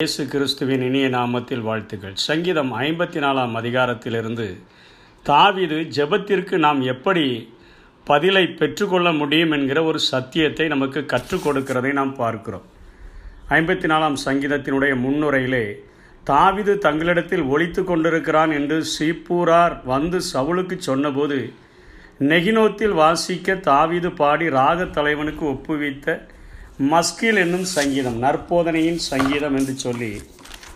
இயேசு கிறிஸ்துவின் இனிய நாமத்தில் வாழ்த்துக்கள். சங்கீதம் ஐம்பத்தி நாலாம் அதிகாரத்திலிருந்து தாவிது ஜெபத்திற்கு நாம் எப்படி பதிலை பெற்றுக்கொள்ள முடியும் என்கிற ஒரு சத்தியத்தை நமக்கு கற்றுக் கொடுக்கிறதை நாம் பார்க்கிறோம். ஐம்பத்தி நாலாம் சங்கீதத்தினுடைய முன்னுரையிலே தாவீது தங்களிடத்தில் ஒழித்து கொண்டிருக்கிறான் என்று சீப்பூரார் வந்து சவுளுக்கு சொன்னபோது நெகினோத்தில் வாசிக்க தாவீது பாடி ராகத் தலைவனுக்கு ஒப்புவித்த மஸ்கில் என்னும் சங்கீதம் நற்போதனையின் சங்கீதம் என்று சொல்லி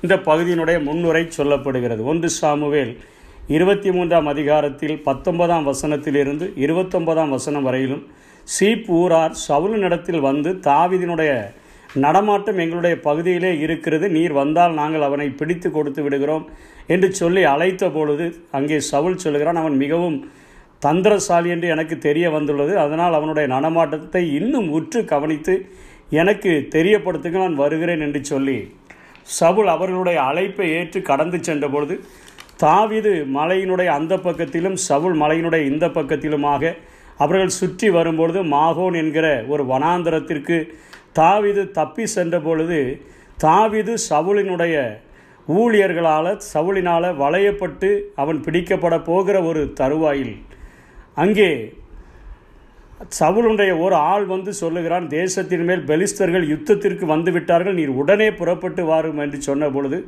இந்த பகுதியினுடைய முன்னுரை சொல்லப்படுகிறது. ஒன்று சாமுவேல் இருபத்தி மூன்றாம் அதிகாரத்தில் பத்தொன்பதாம் வசனத்திலிருந்து இருபத்தொன்பதாம் வசனம் வரையிலும் சீப் ஊரார் சவுலினிடத்தில் வந்து தாவீதினுடைய நடமாட்டம் எங்களுடைய பகுதியிலே இருக்கிறது. நீர் வந்தால் நாங்கள் அவனை பிடித்து கொடுத்து விடுகிறோம் என்று சொல்லி அழைத்த பொழுது அங்கே சவுல் சொல்கிறான் அவன் மிகவும் தந்திரசாலி என்று எனக்கு தெரிய வந்துள்ளது. அதனால் அவனுடைய நடமாட்டத்தை இன்னும் உற்று கவனித்து எனக்கு தெரியப்படுத்துங்க நான் வருகிறேன் என்று சொல்லி சவுல் அவர்களுடைய அழைப்பை ஏற்று கடந்து சென்ற பொழுது தாவிது மலையினுடைய அந்த பக்கத்திலும் சவுல் மலையினுடைய இந்த பக்கத்திலுமாக அவர்கள் சுற்றி வரும்பொழுது மாகோன் என்கிற ஒரு வனாந்தரத்திற்கு தாவிது தப்பி சென்ற பொழுது தாவிது சவுலினுடைய ஊழியர்களால் சவுளினால் வளையப்பட்டு அவன் பிடிக்கப்பட போகிற ஒரு தருவாயில் அங்கே சவுலுடைய ஒரு ஆள் வந்து சொல்லுகிறான் தேசத்தின் மேல் பெலிஸ்தர்கள் யுத்தத்திற்கு வந்து விட்டார்கள் நீர் உடனே புறப்பட்டு வாரும் என்று சொன்ன பொழுது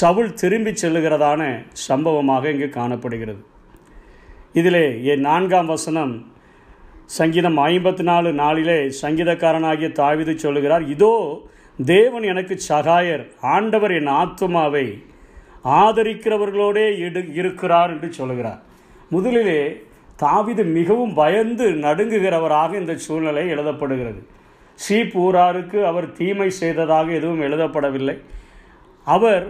சவுல் திரும்பி செல்லுகிறதான சம்பவமாக இங்கு காணப்படுகிறது. இதிலே என் நான்காம் வசனம் சங்கீதம் ஐம்பத்தி நாலு நாளிலே சங்கீதக்காரனாகிய தாவிது சொல்லுகிறார் இதோ தேவன் எனக்கு சகாயர் ஆண்டவர் என் ஆத்துமாவை ஆதரிக்கிறவர்களோடே இடு இருக்கிறார் என்று சொல்லுகிறார். முதலிலே தாவிது மிகவும் பயந்து நடுங்குகிறவராக இந்த சூழ்நிலை எழுதப்படுகிறது. சீப் ஊராருக்கு அவர் தீமை செய்ததாக எதுவும் எழுதப்படவில்லை. அவர்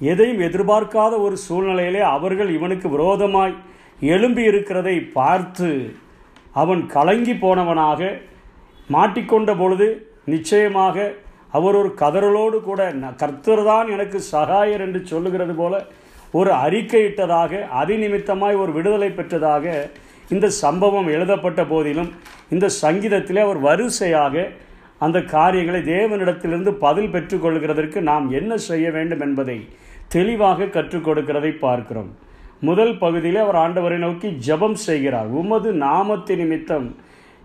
எதையும் எதிர்பார்க்காத ஒரு சூழ்நிலையிலே அவர்கள் இவனுக்கு விரோதமாய் எழும்பி இருக்கிறதை பார்த்து அவன் கலங்கி போனவனாக மாட்டிக்கொண்ட பொழுது நிச்சயமாக அவர் ஒரு கதறலோடு கூட கர்த்தர் தான் எனக்கு சகாயர் என்று சொல்லுகிறது போல ஒரு அறிக்கையிட்டதாக அதிநிமித்தமாய் ஒரு விடுதலை பெற்றதாக இந்த சம்பவம் எழுதப்பட்ட போதிலும் இந்த சங்கீதத்திலே அவர் வரிசையாக அந்த காரியங்களை தேவனிடத்திலிருந்து பதில் பெற்றுக்கொள்கிறதற்கு நாம் என்ன செய்ய வேண்டும் என்பதை தெளிவாக கற்றுக் கொடுக்கிறதை பார்க்கிறோம். முதல் பகுதியில் அவர் ஆண்டவரை நோக்கி ஜெபம் செய்கிறார். உமது நாமத்து நிமித்தம்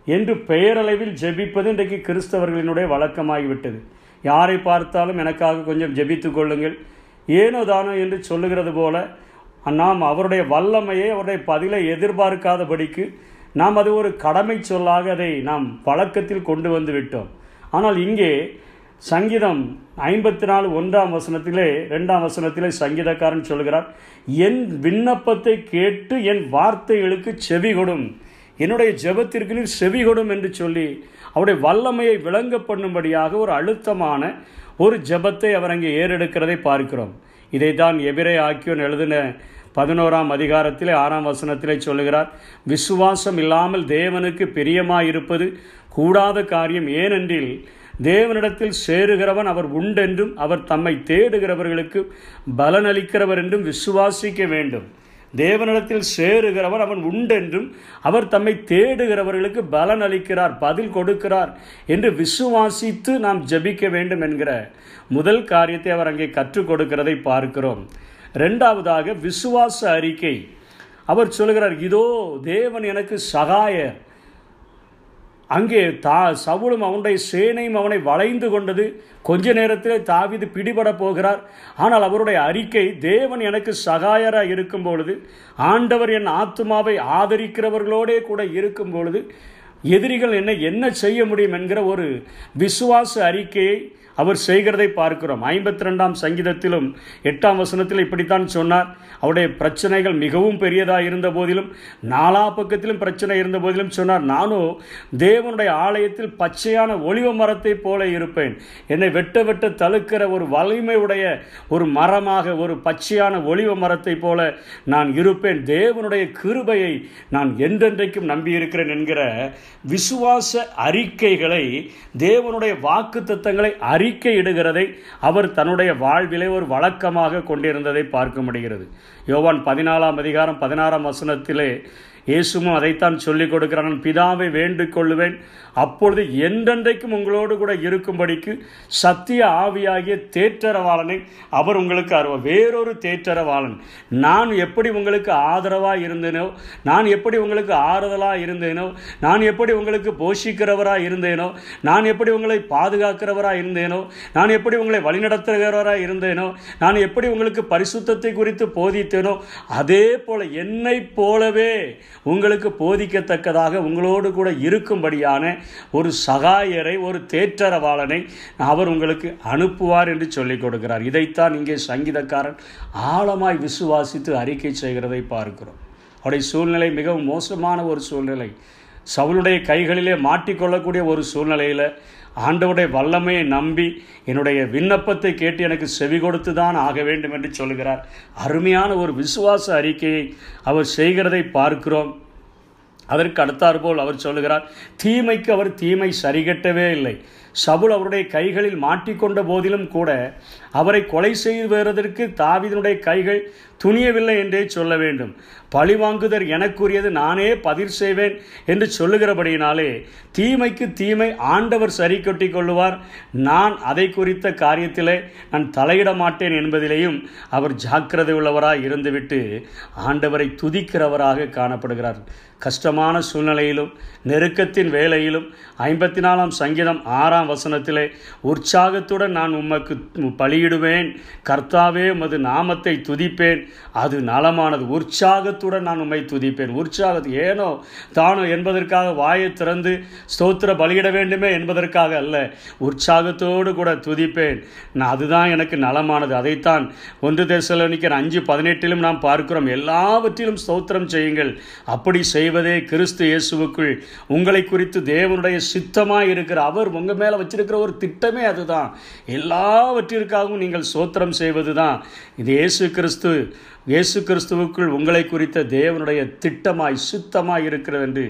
என்று பெயரளவில் ஜெபிப்பது இன்றைக்கு கிறிஸ்தவர்களினுடைய வழக்கமாகிவிட்டது. யாரை பார்த்தாலும் எனக்காக கொஞ்சம் ஜெபித்து கொள்ளுங்கள். ஏனோ தானோ என்று சொல்லுகிறது போல நாம் அவருடைய வல்லமையை அவருடைய பதிலை எதிர்பார்க்காதபடிக்கு நாம் அது ஒரு கடமை சொல்லாக அதை நாம் பழக்கத்தில் கொண்டு வந்து விட்டோம். ஆனால் இங்கே சங்கீதம் ஐம்பத்தி நாலு ஒன்றாம் வசனத்திலே ரெண்டாம் வசனத்திலே சங்கீதக்காரன் சொல்கிறார் என் விண்ணப்பத்தை கேட்டு என் வார்த்தைகளுக்கு செவி கொடும். என்னுடைய ஜெபத்திற்கு நீர் செவி கொடும் என்று சொல்லி அவருடைய வல்லமையை விளங்க பண்ணும்படியாக ஒரு அழுத்தமான ஒரு ஜெபத்தை அவர் அங்கே ஏறெடுக்கிறதை பார்க்கிறோம். இதைத்தான் எபிரே ஆக்கியோன் எழுதின பதினோராம் அதிகாரத்திலே ஆறாம் வசனத்திலே சொல்லுகிறார் விசுவாசம் இல்லாமல் தேவனுக்கு பிரியமாயிருப்பது கூடாத காரியம் ஏனென்றில் தேவனிடத்தில் சேருகிறவன் அவர் உண்டென்றும் அவர் தம்மை தேடுகிறவர்களுக்கு பலனளிக்கிறவர் என்றும் விசுவாசிக்க வேண்டும். தேவனிடத்தில் சேருகிறவர் அவன் உண்டென்றும் அவர் தம்மை தேடுகிறவர்களுக்கு பலன் அளிக்கிறார் பதில் கொடுக்கிறார் என்று விசுவாசித்து நாம் ஜபிக்க வேண்டும் என்கிற முதல் காரியத்தை அவர் அங்கே கற்றுக் கொடுக்கிறதை பார்க்கிறோம். ரெண்டாவதாக விசுவாச அறிக்கை. அவர் சொல்கிறார் இதோ தேவன் எனக்கு சகாயர். அங்கே தா சவுளும் அவனுடைய சேனையும் அவனை வளைந்து கொண்டது. கொஞ்ச நேரத்தில் தாவிது பிடிபட போகிறார். ஆனால் அவருடைய அறிக்கை தேவன் எனக்கு சகாயராக இருக்கும் பொழுது ஆண்டவர் என் ஆத்மாவை ஆதரிக்கிறவர்களோடே கூட இருக்கும் பொழுது எதிரிகள் என்ன என்ன செய்ய முடியும் என்கிற ஒரு விசுவாச அறிக்கையை அவர் செய்கிறதை பார்க்கிறோம். ஐம்பத்தி ரெண்டாம் சங்கீதத்திலும் எட்டாம் வசனத்தில் இப்படித்தான் சொன்னார். அவருடைய பிரச்சனைகள் மிகவும் பெரியதாக இருந்த போதிலும் நாலா பக்கத்திலும் பிரச்சனை இருந்த போதிலும் சொன்னார். நானும் தேவனுடைய ஆலயத்தில் பச்சையான ஒளிவ மரத்தை போல இருப்பேன். என்னை வெட்ட வெட்ட தழுக்கிற ஒரு வலிமையுடைய ஒரு மரமாக ஒரு பச்சையான ஒளிவ மரத்தை போல நான் இருப்பேன். தேவனுடைய கிருபையை நான் என்றென்றைக்கும் நம்பியிருக்கிறேன் என்கிற விசுவாச அறிக்கைகளை தேவனுடைய வாக்கு தத்தங்களை அறிக்கையிடுகிறதை அவர் தன்னுடைய வாழ்விலே ஒரு வழக்கமாக கொண்டிருந்ததை பார்க்க முடிகிறது. யோவான் பதினாலாம் அதிகாரம் பதினாறாம் வசனத்திலே இயேசுவும் அதைத்தான் சொல்லிக் கொடுக்கிறான். நான் பிதாவை வேண்டிக் கொள்ளுவேன் அப்பொழுது என்றென்றைக்கும் உங்களோடு கூட இருக்கும்படிக்கு சத்திய ஆவியாகிய தேற்றரவாளனை அவர் உங்களுக்கு அருவ வேறொரு தேற்றரவாளன். நான் எப்படி உங்களுக்கு ஆதரவாக இருந்தேனோ நான் எப்படி உங்களுக்கு ஆறுதலாக இருந்தேனோ நான் எப்படி உங்களுக்கு போஷிக்கிறவராக இருந்தேனோ நான் எப்படி உங்களை பாதுகாக்கிறவராக இருந்தேனோ நான் எப்படி உங்களை வழிநடத்துகிறவராக இருந்தேனோ நான் எப்படி உங்களுக்கு பரிசுத்தத்தை குறித்து போதித்தேனோ அதே போல என்னை போலவே உங்களுக்கு போதிக்கத்தக்கதாக உங்களோடு கூட இருக்கும்படியான ஒரு சகாயரை ஒரு தேற்றரவாளனை அவர் உங்களுக்கு அனுப்புவார் என்று சொல்லிக் கொடுக்கிறார். இதைத்தான் இங்கே சங்கீதக்காரன் ஆழமாய் விசுவாசித்து அறிக்கை செய்கிறதை பார்க்கிறோம். அவருடைய சூழ்நிலை மிகவும் மோசமான ஒரு சூழ்நிலை. சவுளுடைய கைகளிலே மாட்டிக்கொள்ளக்கூடிய ஒரு சூழ்நிலையில் ஆண்டவுடைய வல்லமையை நம்பி என்னுடைய விண்ணப்பத்தை கேட்டு எனக்கு செவி கொடுத்து தான் ஆக வேண்டும் என்று சொல்கிறார் அருமையான ஒரு விசுவாச அறிக்கையை அவர் செய்கிறதை பார்க்கிறோம். அதற்கு அடுத்தாற்போல் அவர் சொல்லுகிறார் தீமைக்கு அவர் தீமை சரிகட்டவே இல்லை. சவுல் அவருடைய கைகளில் மாட்டிக்கொண்ட போதிலும் கூட அவரை கொலை செய்வதற்கு தாவிதனுடைய கைகள் துணியவில்லை என்றே சொல்ல வேண்டும். பழிவாங்குதர் எனக்குரியது நானே பதிர் செய்வேன் என்று சொல்லுகிறபடியினாலே தீமைக்கு தீமை ஆண்டவர் சரி கட்டி கொள்ளுவார். நான் அதை குறித்த காரியத்திலே நான் தலையிட மாட்டேன் என்பதிலேயும் அவர் ஜாக்கிரதை உள்ளவராக இருந்துவிட்டு ஆண்டவரை துதிக்கிறவராக காணப்படுகிறார். கஷ்டமான சூழ்நிலையிலும் நெருக்கத்தின் வேலையிலும் ஐம்பத்தி நாலாம் சங்கீதம் ஆறாம் வசனத்திலே உற்சாகத்துடன் நான் உமக்கு பலியிடுவேன். கர்த்தாவே உமது நாமத்தை துதிப்பேன். அது நலமானது. உற்சாகத்துடன் நான் உம்மை துதிப்பேன். உற்சாகத்து ஏனோ தானோ என்பதற்காக வாயை திறந்து ஸ்தோத்திர பலியிட வேண்டுமே என்பதற்காக அல்ல. உற்சாகத்தோடு கூட துதிப்பேன். நான் அதுதான் எனக்கு நலமானது. அதைத்தான் ஒன்று தேசலனிக்கிற அஞ்சு பதினெட்டிலும் நாம் பார்க்கிறோம். எல்லாவற்றிலும் ஸ்தோத்திரம் செய்யுங்கள். அப்படி செய்வதே கிறிஸ்து இயேசுவுக்குள். உங்களை குறித்து தேவனுடைய சித்தமாக இருக்கிற அவர் உங்கள் மேலே வச்சிருக்கிற ஒரு திட்டமே அதுதான். எல்லாவற்றிற்காகவும் நீங்கள் சோத்திரம் செய்வது தான் இது இயேசு கிறிஸ்து இயேசு கிறிஸ்துவுக்குள் உங்களை குறித்த தேவனுடைய திட்டமாய் சுத்தமாய் இருக்கிறது என்று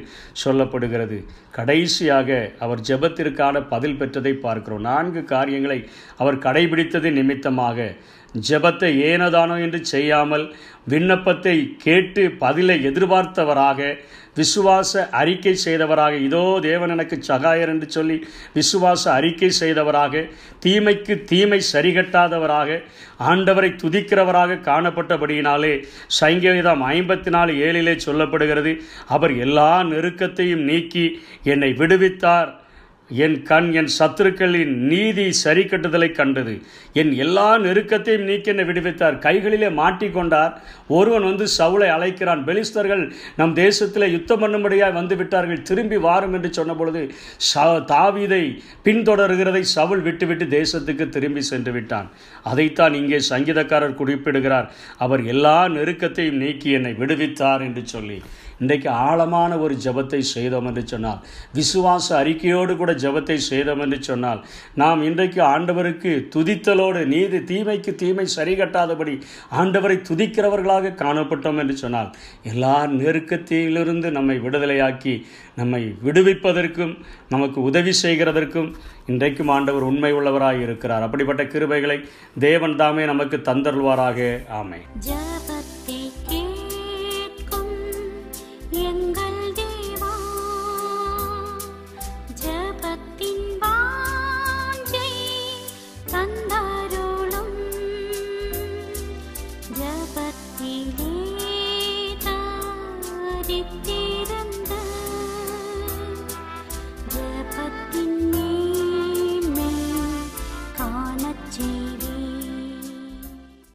சொல்லப்படுகிறது. கடைசியாக அவர் ஜெபத்திற்கான பதில் பெற்றதை பார்க்கிறோம். நான்கு காரியங்களை அவர் கடைபிடித்தது நிமித்தமாக. ஜெபத்தை ஏனதானோ என்று செய்யாமல் விண்ணப்பத்தை கேட்டு பதிலை எதிர்பார்த்தவராக விசுவாச அறிக்கை செய்தவராக இதோ தேவன் எனக்கு சகாயர் என்று சொல்லி விசுவாச அறிக்கை செய்தவராக தீமைக்கு தீமை சரிகட்டாதவராக ஆண்டவரை துதிக்கிறவராக காணப்பட்டபடியினாலே சங்கீதம் ஐம்பத்தி நாலு ஏழிலே சொல்லப்படுகிறது அவர் எல்லா நெருக்கத்தையும் நீக்கி என்னை விடுவித்தார். என் கண் என் சத்துருக்களின் நீதி சரி கட்டுதலை கண்டது. என் எல்லா நெருக்கத்தையும் நீக்கி என்னை விடுவித்தார். கைகளிலே மாட்டிக்கொண்டார். ஒருவன் வந்து சவுளை அழைக்கிறான். பெலிஸ்தர்கள் நம் தேசத்தில் யுத்தம் பண்ணும்படியாக வந்து விட்டார்கள். திரும்பி வாரும் என்று சொன்ன பொழுது ச தாவீதை பின்தொடர்கிறதை சவுல் விட்டுவிட்டு தேசத்துக்கு திரும்பி சென்று விட்டான். அதைத்தான் இங்கே சங்கீதக்காரர் குறிப்பிடுகிறார். அவர் எல்லா நெருக்கத்தையும் நீக்கி என்னை விடுவித்தார் என்று சொல்லி. இன்றைக்கு ஆழமான ஒரு ஜபத்தை செய்தோம் என்று சொன்னால் விசுவாச அறிக்கையோடு கூட ஜபத்தை செய்தோம் என்று சொன்னால் நாம் இன்றைக்கு ஆண்டவருக்கு துதித்தலோடு நீதி தீமைக்கு தீமை சரி கட்டாதபடி ஆண்டவரை துதிக்கிறவர்களாக காணப்பட்டோம் என்று சொன்னால் எல்லா நெருக்கத்திலிருந்து நம்மை விடுதலையாக்கி நம்மை விடுவிப்பதற்கும் நமக்கு உதவி செய்கிறதற்கும் இன்றைக்கும் ஆண்டவர் உண்மை உள்ளவராக இருக்கிறார். அப்படிப்பட்ட கிருபைகளை தேவன் தாமே நமக்கு தந்தருள்வாராக. ஆமை